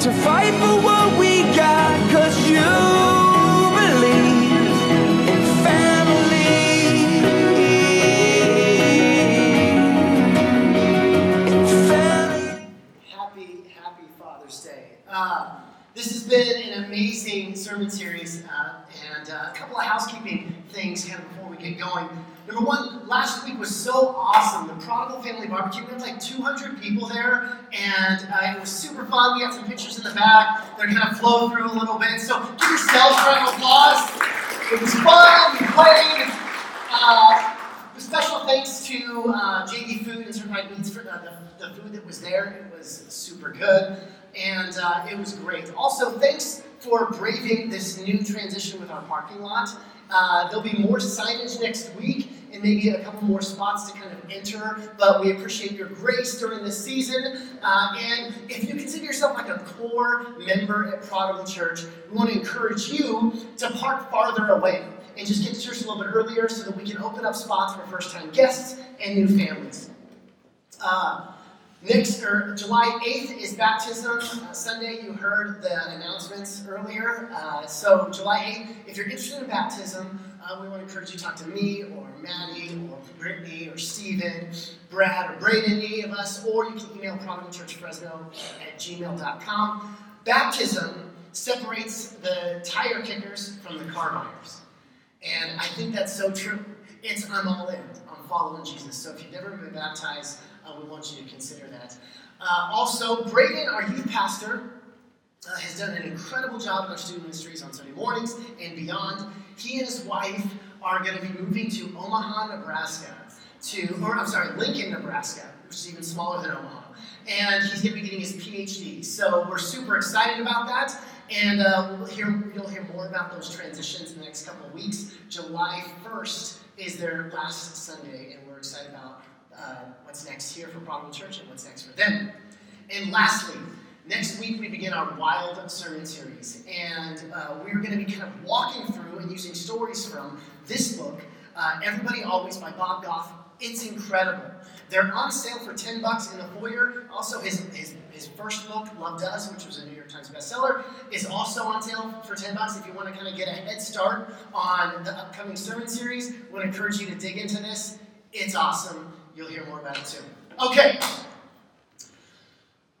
to fight for what we got, cause you believe in family. In family. Happy, happy Father's Day. Uh, this has been an amazing sermon series, uh, and uh, a couple of housekeeping things kind of before we get going. Number one, last week was so awesome. The Prodigal Family Barbecue, we had like 200 people there, and uh, it was super fun. We got some pictures in the back. They're kind of flow through a little bit. So give yourselves a round of applause. It was fun. We played. Uh, special thanks to uh, JD Food and Certified Meats for the, the, the food that was there. It was super good, and uh, it was great. Also, thanks for braving this new transition with our parking lot. Uh, there'll be more signage next week and maybe a couple more spots to kind of enter, but we appreciate your grace during this season. Uh, and if you consider yourself like a core member at Prodigal Church, we want to encourage you to park farther away and just get to church a little bit earlier so that we can open up spots for first time guests and new families. Uh, next, or July 8th is baptism uh, Sunday. You heard the announcements earlier. Uh, so, July 8th, if you're interested in baptism, uh, we want to encourage you to talk to me or Maddie or Brittany or Steven, Brad or Braden, any of us, or you can email prodigalchurchfresno at gmail.com. Baptism separates the tire kickers from the car buyers. And I think that's so true. It's I'm all in. I'm following Jesus. So if you've never been baptized, uh, we want you to consider that. Uh, also, Braden, our youth pastor, uh, has done an incredible job in our student ministries on Sunday mornings and beyond. He and his wife are going to be moving to Omaha, Nebraska, to, or I'm sorry, Lincoln, Nebraska, which is even smaller than Omaha. And he's going to be getting his PhD. So we're super excited about that. And uh, we'll hear, you'll hear more about those transitions in the next couple of weeks. July 1st is their last Sunday, and we're excited about uh, what's next here for Prodigal Church and what's next for them. And lastly, next week we begin our Wild Sermon series, and uh, we're going to be kind of walking through and using stories from this book, uh, Everybody Always by Bob Goff. It's incredible. They're on sale for 10 bucks in the foyer. Also, his, his, his first book, Love Does, which was a New York Times bestseller, is also on sale for 10 bucks. If you want to kind of get a head start on the upcoming sermon series, we would encourage you to dig into this. It's awesome. You'll hear more about it soon. Okay.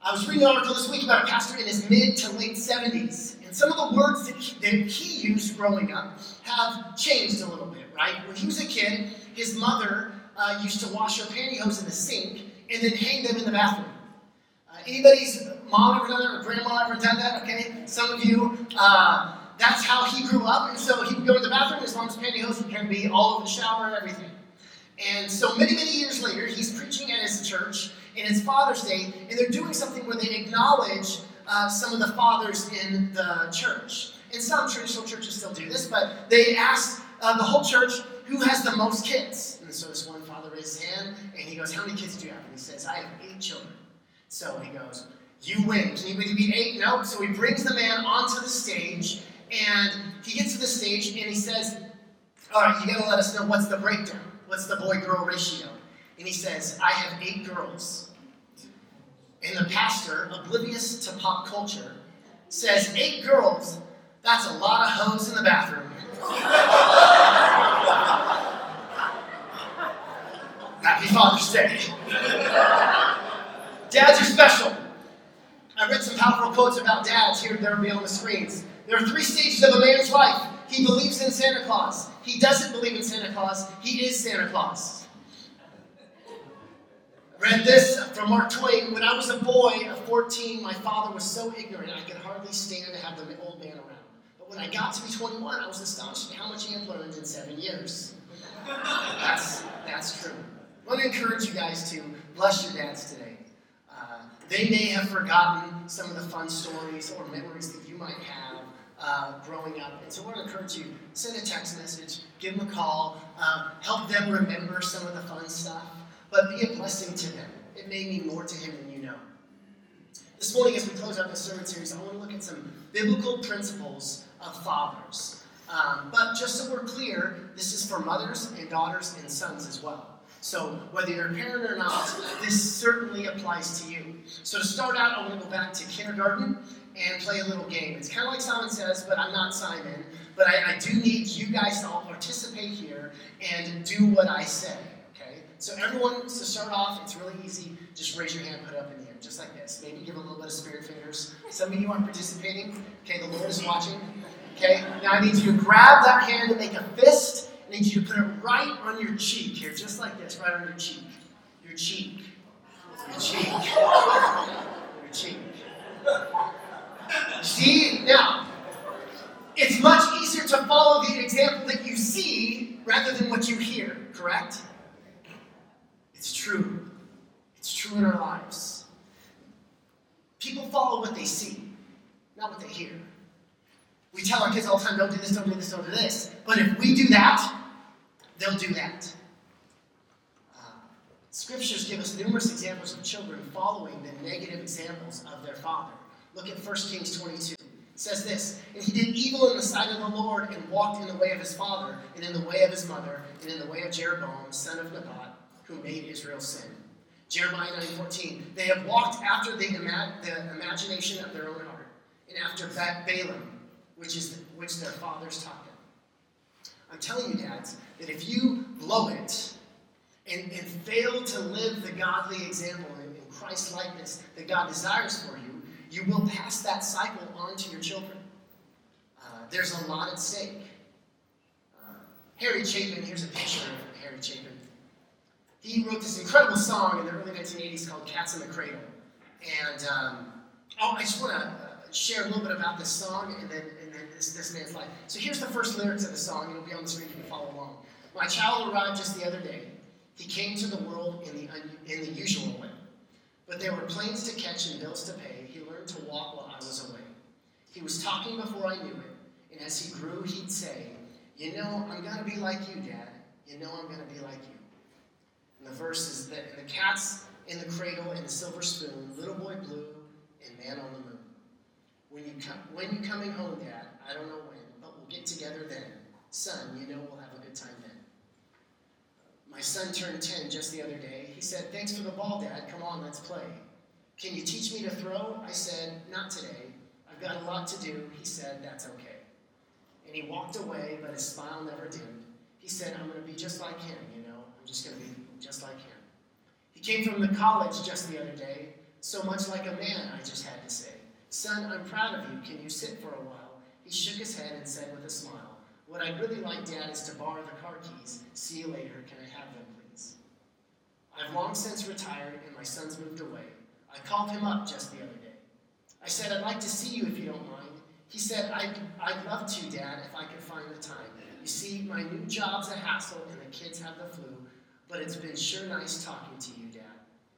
I was reading an article this week about a pastor in his mid to late 70s, and some of the words that he, that he used growing up have changed a little bit, right? When he was a kid, his mother uh, used to wash her pantyhose in the sink and then hang them in the bathroom. Uh, anybody's mom ever done that or grandma ever done that? Okay, some of you. Uh, that's how he grew up, and so he would go to the bathroom. His mom's pantyhose would kind of be all over the shower and everything. And so many, many years later, he's preaching at his church, and it's Father's Day, and they're doing something where they acknowledge uh, some of the fathers in the church. And some traditional churches still do this, but they ask uh, the whole church who has the most kids. And so this one father raises his hand, and he goes, How many kids do you have? And he says, I have eight children. So he goes, You win. Can anybody beat eight? No. So he brings the man onto the stage, and he gets to the stage, and he says, All right, you got to let us know what's the breakdown. What's the boy girl ratio? And he says, I have eight girls. And the pastor, oblivious to pop culture, says, Eight girls, that's a lot of hoes in the bathroom. Happy Father's Day. Dads are special. I read some powerful quotes about dads here and there will be on the screens. There are three stages of a man's life. He believes in Santa Claus. He doesn't believe in Santa Claus. He is Santa Claus. Read this from Mark Twain. When I was a boy of 14, my father was so ignorant I could hardly stand to have the old man around. But when I got to be 21, I was astonished at how much he had learned in seven years. That's, that's true. I want to encourage you guys to bless your dads today. Uh, they may have forgotten some of the fun stories or memories that you might have uh, growing up. And so I want to encourage you, send a text message, give them a call, um, help them remember some of the fun stuff, but be a blessing to them. It may mean more to him than you know. This morning, as we close out this sermon series, I want to look at some biblical principles of fathers. Um, but just so we're clear, this is for mothers and daughters and sons as well. So, whether you're a parent or not, this certainly applies to you. So, to start out, I want to go back to kindergarten and play a little game. It's kind of like Simon says, but I'm not Simon. But I, I do need you guys to all participate here and do what I say. Okay? So, everyone, to start off, it's really easy. Just raise your hand, put it up in the air, just like this. Maybe give a little bit of spirit fingers. Some of you aren't participating. Okay, the Lord is watching. Okay, now I need you to grab that hand and make a fist. I need you to put it right on your cheek here, just like this, right on your cheek. Your cheek. Your cheek. Your cheek. See, now, it's much easier to follow the example that you see rather than what you hear, correct? It's true. It's true in our lives. People follow what they see, not what they hear. We tell our kids all the time, don't do this, don't do this, don't do this. But if we do that, they'll do that. Uh, scriptures give us numerous examples of children following the negative examples of their father. Look at 1 Kings 22. It says this And he did evil in the sight of the Lord and walked in the way of his father, and in the way of his mother, and in the way of Jeroboam, son of Nebat, who made Israel sin. Jeremiah 9:14. They have walked after the, ima- the imagination of their own heart, and after ba- Balaam, which is which their fathers taught them. I'm telling you, dads, that if you blow it and, and fail to live the godly example in, in Christ likeness that God desires for you, you will pass that cycle on to your children. Uh, there's a lot at stake. Uh, Harry Chapin, here's a picture of Harry Chapin. He wrote this incredible song in the early 1980s called Cats in the Cradle. And um, oh, I just want to uh, share a little bit about this song and then, and then this, this man's life. So here's the first lyrics of the song. It'll be on the screen. If you can follow along. My child arrived just the other day. He came to the world in the, un- in the usual way. But there were planes to catch and bills to pay. He learned to walk while I was away. He was talking before I knew it. And as he grew, he'd say, You know, I'm going to be like you, Dad. You know, I'm going to be like you. And the verse is that and the cat's in the cradle and the silver spoon, little boy blue, and man on the moon. When you come, when you coming home, Dad? I don't know when, but we'll get together then. Son, you know we'll have a good time then. My son turned 10 just the other day. He said, Thanks for the ball, Dad. Come on, let's play. Can you teach me to throw? I said, Not today. I've got a lot to do. He said, That's okay. And he walked away, but his smile never dimmed. He said, I'm going to be just like him, you know. I'm just going to be just like him. He came from the college just the other day, so much like a man, I just had to say. Son, I'm proud of you. Can you sit for a while? He shook his head and said with a smile, What I'd really like, Dad, is to borrow the car keys. See you later. Can I have them, please? I've long since retired, and my son's moved away. I called him up just the other day. I said, I'd like to see you if you don't mind. He said, I'd, I'd love to, Dad, if I could find the time. You see, my new job's a hassle, and the kids have the flu, but it's been sure nice talking to you, Dad.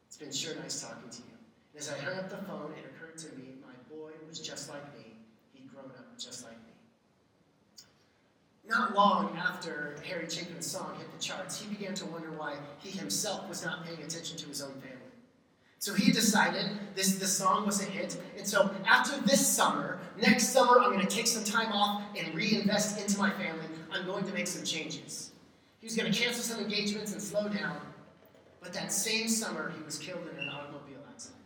It's been sure nice talking to you. And as I hung up the phone, it occurred to me my boy was just like me. He'd grown up just like me. Not long after Harry Chapin's song hit the charts, he began to wonder why he himself was not paying attention to his own family. So he decided this, this song was a hit. And so after this summer, next summer, I'm going to take some time off and reinvest into my family. I'm going to make some changes. He was going to cancel some engagements and slow down. But that same summer, he was killed in an automobile accident.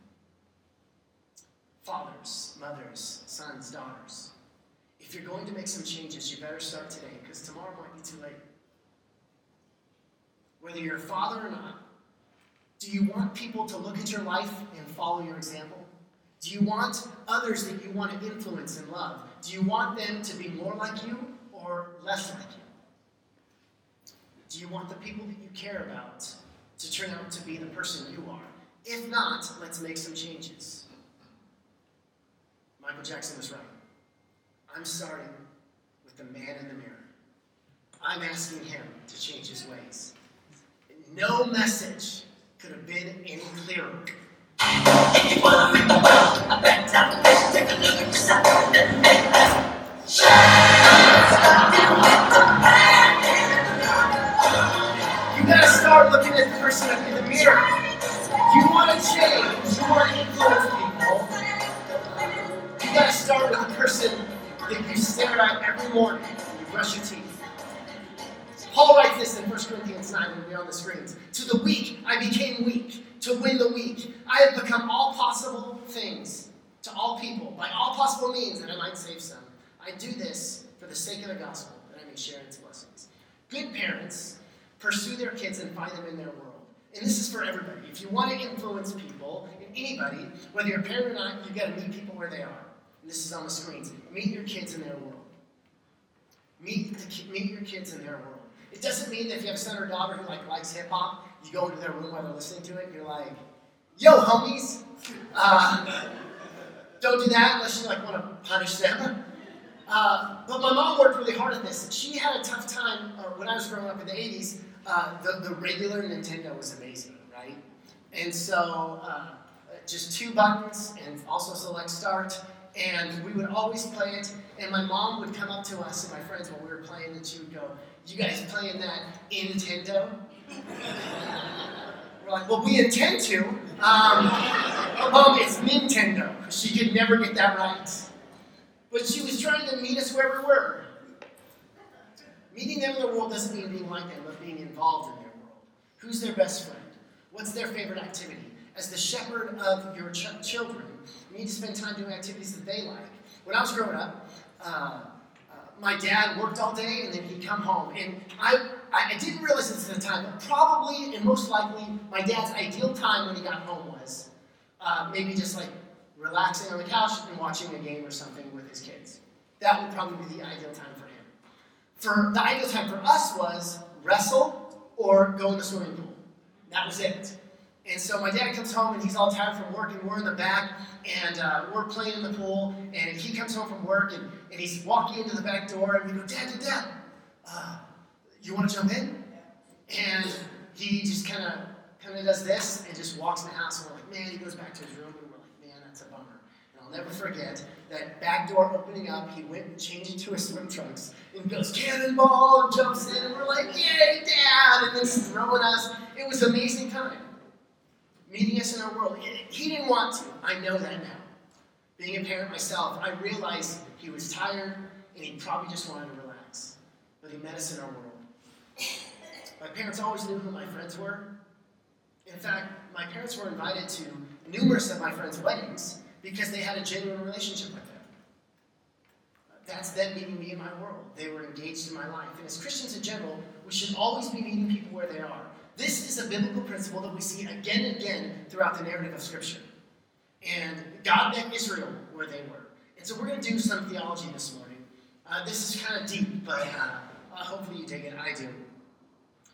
Fathers, mothers, sons, daughters, if you're going to make some changes, you better start today because tomorrow might be too late. Whether you're a father or not, do you want people to look at your life and follow your example? Do you want others that you want to influence and love? Do you want them to be more like you or less like you? Do you want the people that you care about to turn out to be the person you are? If not, let's make some changes. Michael Jackson was right. I'm starting with the man in the mirror. I'm asking him to change his ways. No message could have been any clearer. If You gotta start looking at the person in the mirror. You want to change. You want to influence people. You gotta start with the person that you stare at every morning when you brush your teeth. Paul writes this in 1 Corinthians 9, it'll be on the screens. To the weak, I became weak to win the weak. I have become all possible things to all people by all possible means that I might save some. I do this for the sake of the gospel, that I may share its blessings. Good parents pursue their kids and find them in their world. And this is for everybody. If you want to influence people, and anybody, whether you're a parent or not, you've got to meet people where they are. And this is on the screens. Meet your kids in their world. Meet, the, meet your kids in their world. It doesn't mean that if you have a son or daughter who like likes hip hop, you go into their room while they're listening to it, and you're like, "Yo, homies." Uh, don't do that unless you like want to punish them. Uh, but my mom worked really hard at this. She had a tough time uh, when I was growing up in the 80s. Uh, the, the regular Nintendo was amazing, right? And so uh, just two buttons and also select start. And we would always play it. And my mom would come up to us and my friends while we were playing, and she would go, You guys playing that in Nintendo? We're like, Well, we intend to. Um, mom, it's Nintendo. She could never get that right. But she was trying to meet us where we were. Meeting them in the world doesn't mean being like them, but being involved in their world. Who's their best friend? What's their favorite activity? As the shepherd of your ch- children, you need to spend time doing activities that they like. When I was growing up, uh, my dad worked all day and then he'd come home. And I, I, didn't realize this at the time, but probably and most likely my dad's ideal time when he got home was uh, maybe just like relaxing on the couch and watching a game or something with his kids. That would probably be the ideal time for him. For the ideal time for us was wrestle or go in the swimming pool. That was it. And so my dad comes home and he's all tired from work, and we're in the back and uh, we're playing in the pool. And he comes home from work and, and he's walking into the back door, and we go, Dad, Dad, Dad, uh, you want to jump in? And he just kind of kind of does this and just walks in the house. And we're like, man, he goes back to his room, and we're like, man, that's a bummer. And I'll never forget that back door opening up. He went and changed into his swim trunks and goes cannonball and jumps in, and we're like, yay, Dad! And then throwing us. It was an amazing time meeting us in our world. He didn't want to. I know that now. Being a parent myself, I realized he was tired and he probably just wanted to relax. But he met us in our world. My parents always knew who my friends were. In fact, my parents were invited to numerous of my friends' weddings because they had a genuine relationship with them. That's them meeting me in my world. They were engaged in my life. And as Christians in general, we should always be meeting people where they are. This is a biblical principle that we see again and again throughout the narrative of Scripture. And God met Israel where they were. And so we're going to do some theology this morning. Uh, this is kind of deep, but uh, uh, hopefully you take it. I do.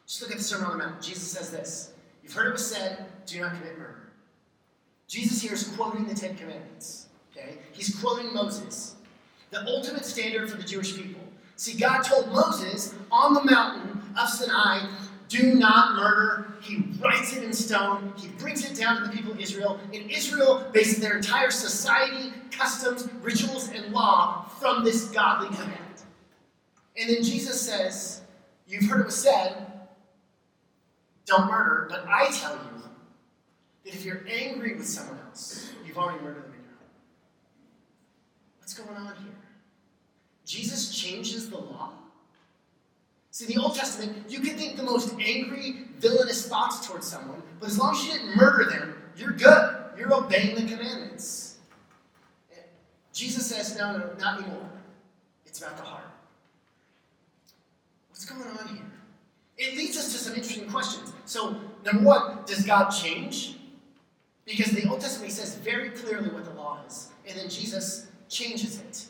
Just look at the Sermon on the Mount. Jesus says this You've heard it was said, do not commit murder. Jesus here is quoting the Ten Commandments. Okay? He's quoting Moses, the ultimate standard for the Jewish people. See, God told Moses on the mountain of Sinai do not murder. He writes it in stone. He brings it down to the people of Israel. And Israel bases their entire society, customs, rituals, and law from this godly command. And then Jesus says, You've heard it was said, don't murder, but I tell you that if you're angry with someone else, you've already murdered them in your heart. What's going on here? Jesus changes the law? See, in the Old Testament, you can think the most angry, villainous thoughts towards someone, but as long as you didn't murder them, you're good. You're obeying the commandments. Jesus says, no, no, not anymore. It's about the heart. What's going on here? It leads us to some interesting questions. So, number one, does God change? Because the Old Testament says very clearly what the law is, and then Jesus changes it.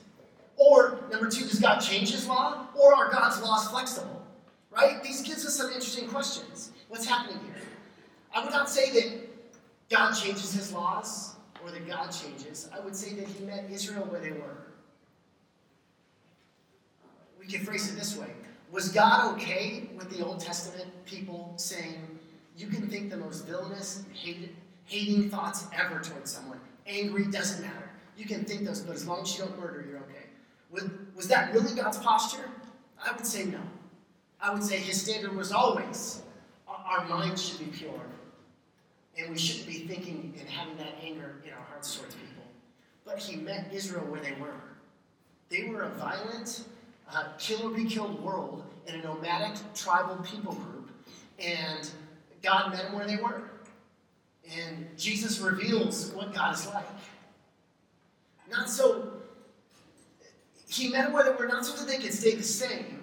Or, number two, does God change his law? Or are God's laws flexible? Right? These gives us some interesting questions. What's happening here? I would not say that God changes his laws or that God changes. I would say that he met Israel where they were. We can phrase it this way Was God okay with the Old Testament people saying, you can think the most villainous, hated, hating thoughts ever towards someone? Angry doesn't matter. You can think those, but as long as you don't murder, you're okay. Was, was that really God's posture? I would say no. I would say his standard was always our minds should be pure. And we shouldn't be thinking and having that anger in our hearts towards people. But he met Israel where they were. They were a violent, uh, kill or be killed world, in a nomadic tribal people group, and God met them where they were. And Jesus reveals what God is like. Not so, he where they were, not so that they could stay the same,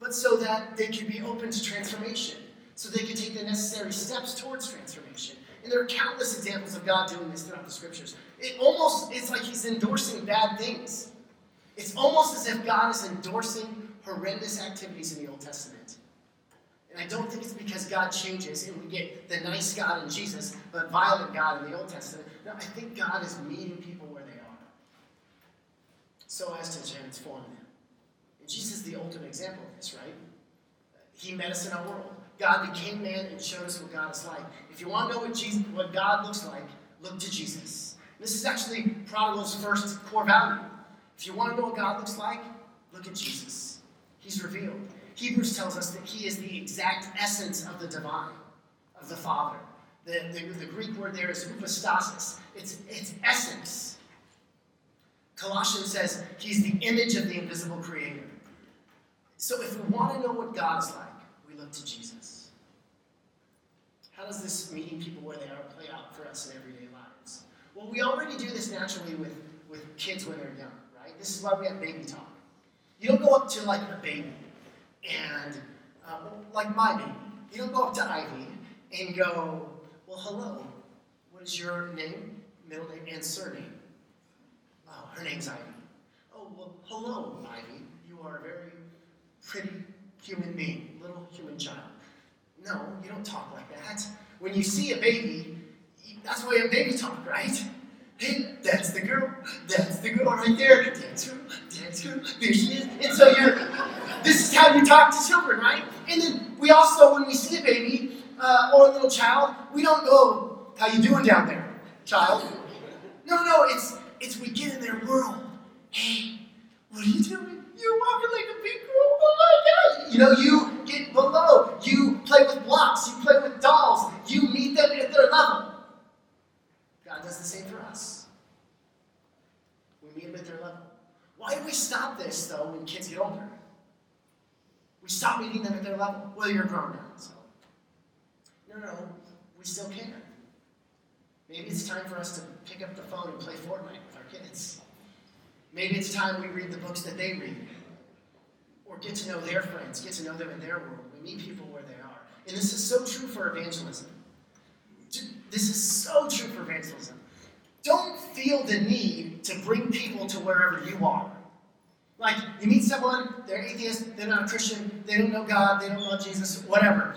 but so that they could be open to transformation, so they could take the necessary steps towards transformation. And there are countless examples of God doing this throughout the scriptures. It almost it's like he's endorsing bad things. It's almost as if God is endorsing horrendous activities in the Old Testament. And I don't think it's because God changes and we get the nice God in Jesus, but violent God in the Old Testament. No, I think God is meeting people so as to transform them. And Jesus is the ultimate example of this, right? He met us in our world. God became man and showed us what God is like. If you want to know what Jesus, what God looks like, look to Jesus. This is actually Prodigal's first core value. If you want to know what God looks like, look at Jesus. He's revealed. Hebrews tells us that he is the exact essence of the divine, of the Father. The, the, the Greek word there is hypostasis. It's, it's essence. Colossians says he's the image of the invisible creator. So if we want to know what God is like, we look to Jesus. How does this meeting people where they are play out for us in everyday lives? Well, we already do this naturally with, with kids when they're young, right? This is why we have baby talk. You don't go up to like a baby and, uh, like my baby, you don't go up to Ivy and go, well, hello, what is your name, middle name, and surname? Her name's Ivy. Oh, well, hello, Ivy. You are a very pretty human being, little human child. No, you don't talk like that. When you see a baby, that's why you have baby talk, right? Hey, that's the girl. That's the girl right there. That's her. That's her. There she is. And so you're, this is how you talk to children, right? And then we also, when we see a baby uh, or a little child, we don't go, how you doing down there, child? No, no, it's, it's we get in their world. Hey, what are you doing? You're walking like a big girl. Oh my God. You know, you get below. You play with blocks. You play with dolls. You meet them at their level. God does the same for us. We meet them at their level. Why do we stop this, though, when kids get older? We stop meeting them at their level. Well, you're grown now, so. No, no, we still can. Maybe it's time for us to pick up the phone and play Fortnite Maybe it's time we read the books that they read. Or get to know their friends, get to know them in their world. We meet people where they are. And this is so true for evangelism. This is so true for evangelism. Don't feel the need to bring people to wherever you are. Like, you meet someone, they're atheist, they're not a Christian, they don't know God, they don't love Jesus, whatever.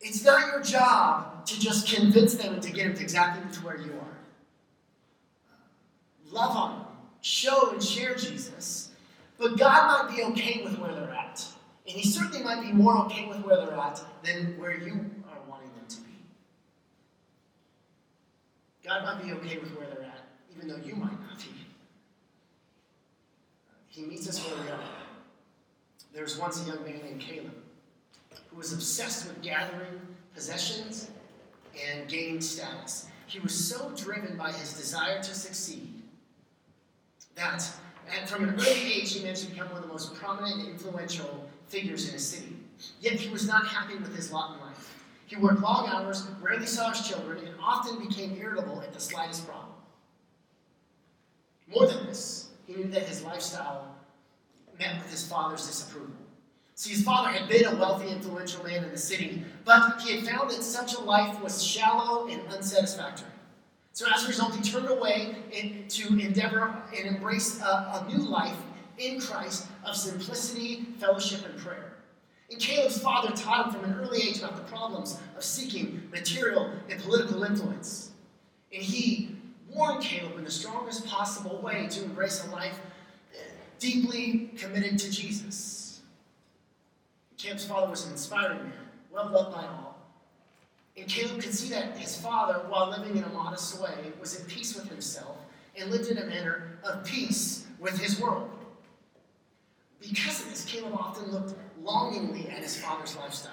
It's not your job to just convince them and to get them exactly to where you are. Love on them, show and share Jesus, but God might be okay with where they're at. And He certainly might be more okay with where they're at than where you are wanting them to be. God might be okay with where they're at, even though you might not be. He meets us where we are. There was once a young man named Caleb who was obsessed with gathering possessions and gaining status. He was so driven by his desire to succeed that and from an early age he managed to become one of the most prominent influential figures in his city. Yet he was not happy with his lot in life. He worked long hours, rarely saw his children, and often became irritable at the slightest problem. More than this, he knew that his lifestyle met with his father's disapproval. See, his father had been a wealthy, influential man in the city, but he had found that such a life was shallow and unsatisfactory. So as a result, he turned away in, to endeavor and embrace a, a new life in Christ of simplicity, fellowship, and prayer. And Caleb's father taught him from an early age about the problems of seeking material and political influence. And he warned Caleb in the strongest possible way to embrace a life deeply committed to Jesus. Caleb's father was an inspiring man, well loved by all. And Caleb could see that his father, while living in a modest way, was at peace with himself and lived in a manner of peace with his world. Because of this, Caleb often looked longingly at his father's lifestyle,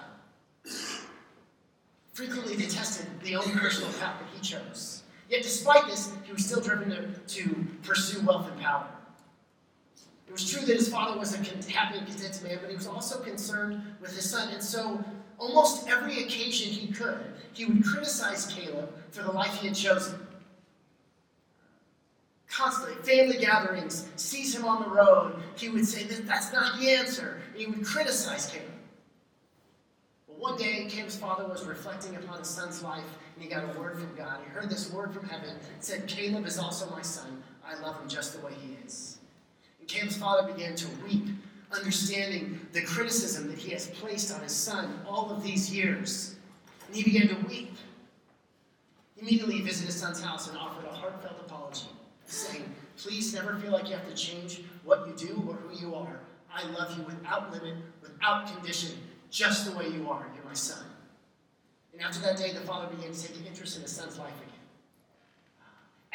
frequently detested the own personal path that he chose. Yet, despite this, he was still driven to, to pursue wealth and power. It was true that his father was a happy and content man, but he was also concerned with his son. And so, almost every occasion he could, he would criticize Caleb for the life he had chosen. Constantly, family gatherings, sees him on the road, he would say, That's not the answer. And he would criticize Caleb. But one day, Caleb's father was reflecting upon his son's life, and he got a word from God. He heard this word from heaven. Said, Caleb is also my son. I love him just the way he is. And Caleb's father began to weep, understanding the criticism that he has placed on his son all of these years. And he began to weep. Immediately, he visited his son's house and offered a heartfelt apology, saying, Please never feel like you have to change what you do or who you are. I love you without limit, without condition, just the way you are. You're my son. And after that day, the father began to take an interest in his son's life again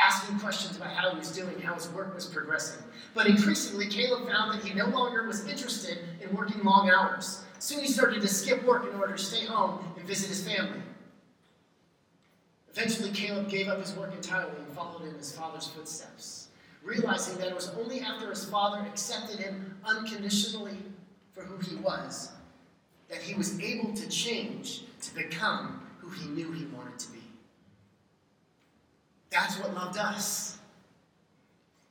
asking questions about how he was doing, how his work was progressing. But increasingly, Caleb found that he no longer was interested in working long hours. Soon he started to skip work in order to stay home and visit his family. Eventually, Caleb gave up his work entirely and followed in his father's footsteps, realizing that it was only after his father accepted him unconditionally for who he was that he was able to change to become who he knew he wanted to be. That's what love does.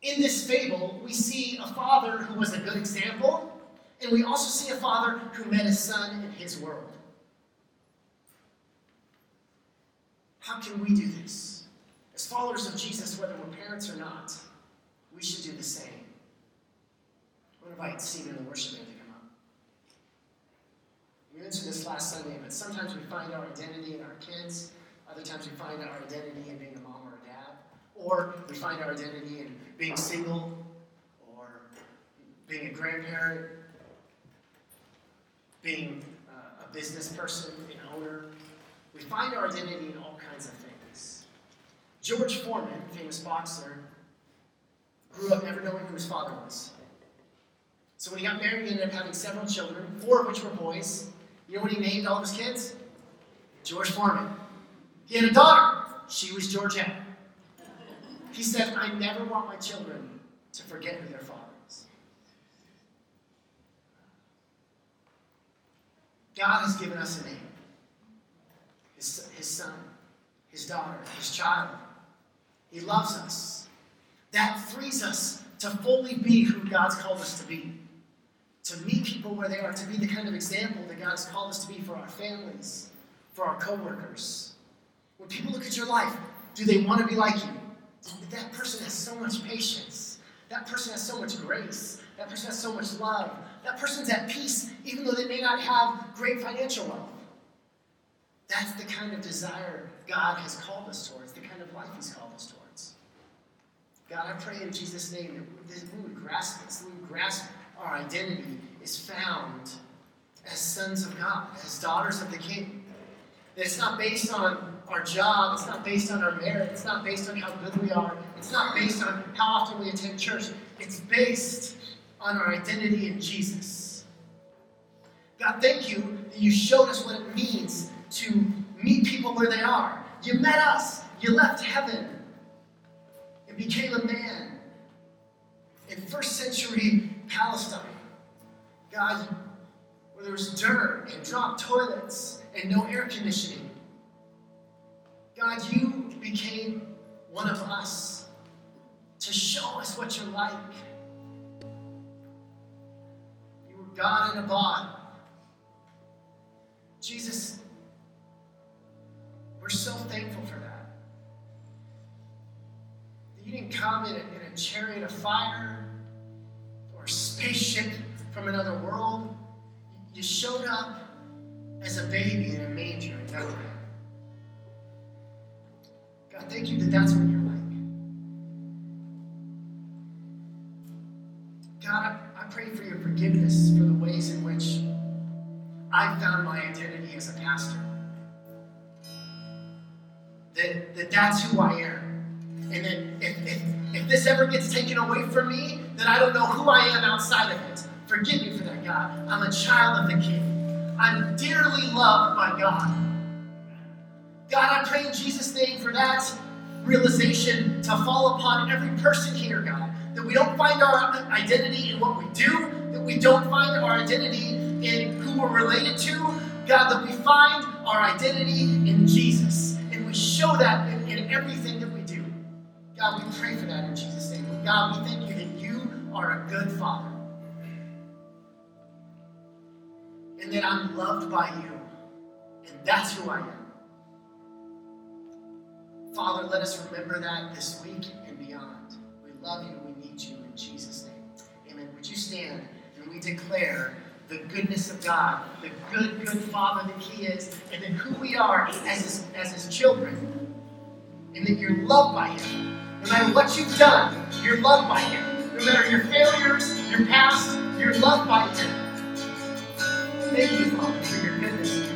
In this fable, we see a father who was a good example, and we also see a father who met his son in his world. How can we do this? As followers of Jesus, whether we're parents or not, we should do the same. I want to invite Stephen and the worship band to come up. We mentioned this last Sunday, but sometimes we find our identity in our kids. Other times we find our identity in being a mom or a dad. Or we find our identity in being single or being a grandparent, being uh, a business person, an owner. We find our identity in all kinds of things. George Foreman, famous boxer, grew up never knowing who his father was. So when he got married, he ended up having several children, four of which were boys. You know what he named all of his kids? George Foreman. He had a daughter. She was Georgette. He said, I never want my children to forget who their father is. God has given us a name his, his son, his daughter, his child. He loves us. That frees us to fully be who God's called us to be. To meet people where they are, to be the kind of example that God has called us to be for our families, for our coworkers. When people look at your life, do they want to be like you? That person has so much patience. That person has so much grace. That person has so much love. That person's at peace, even though they may not have great financial wealth. That's the kind of desire God has called us towards, the kind of life He's called us towards. God, I pray in Jesus' name that we would grasp this, we would grasp our identity is found as sons of God, as daughters of the King. That it's not based on our job, it's not based on our merit, it's not based on how good we are, it's not based on how often we attend church. It's based on our identity in Jesus. God, thank you that you showed us what it means to meet people where they are. You met us, you left heaven and became a man in first century Palestine. God, where there was dirt and dropped toilets and no air conditioning. God, you became one of us to show us what you're like. You were God in a bod. Jesus, we're so thankful for that. That you didn't come in a, in a chariot of fire or a spaceship from another world. You showed up as a baby in a manger in Bethlehem. God, thank you that that's what you're like. God, I, I pray for your forgiveness for the ways in which I found my identity as a pastor. That, that that's who I am. And that if, if, if this ever gets taken away from me, then I don't know who I am outside of it. Forgive me for that, God. I'm a child of the King. I'm dearly loved by God. God, I pray in Jesus' name for that realization to fall upon every person here, God. That we don't find our identity in what we do, that we don't find our identity in who we're related to. God, that we find our identity in Jesus. And we show that in, in everything that we do. God, we pray for that in Jesus' name. God, we thank you that you are a good Father. And that I'm loved by you. And that's who I am. Father, let us remember that this week and beyond. We love you. We need you in Jesus' name. Amen. Would you stand and we declare the goodness of God, the good, good Father that He is, and then who we are as His, as his children, and that you're loved by Him. No matter what you've done, you're loved by Him. No matter your failures, your past, you're loved by Him. Thank you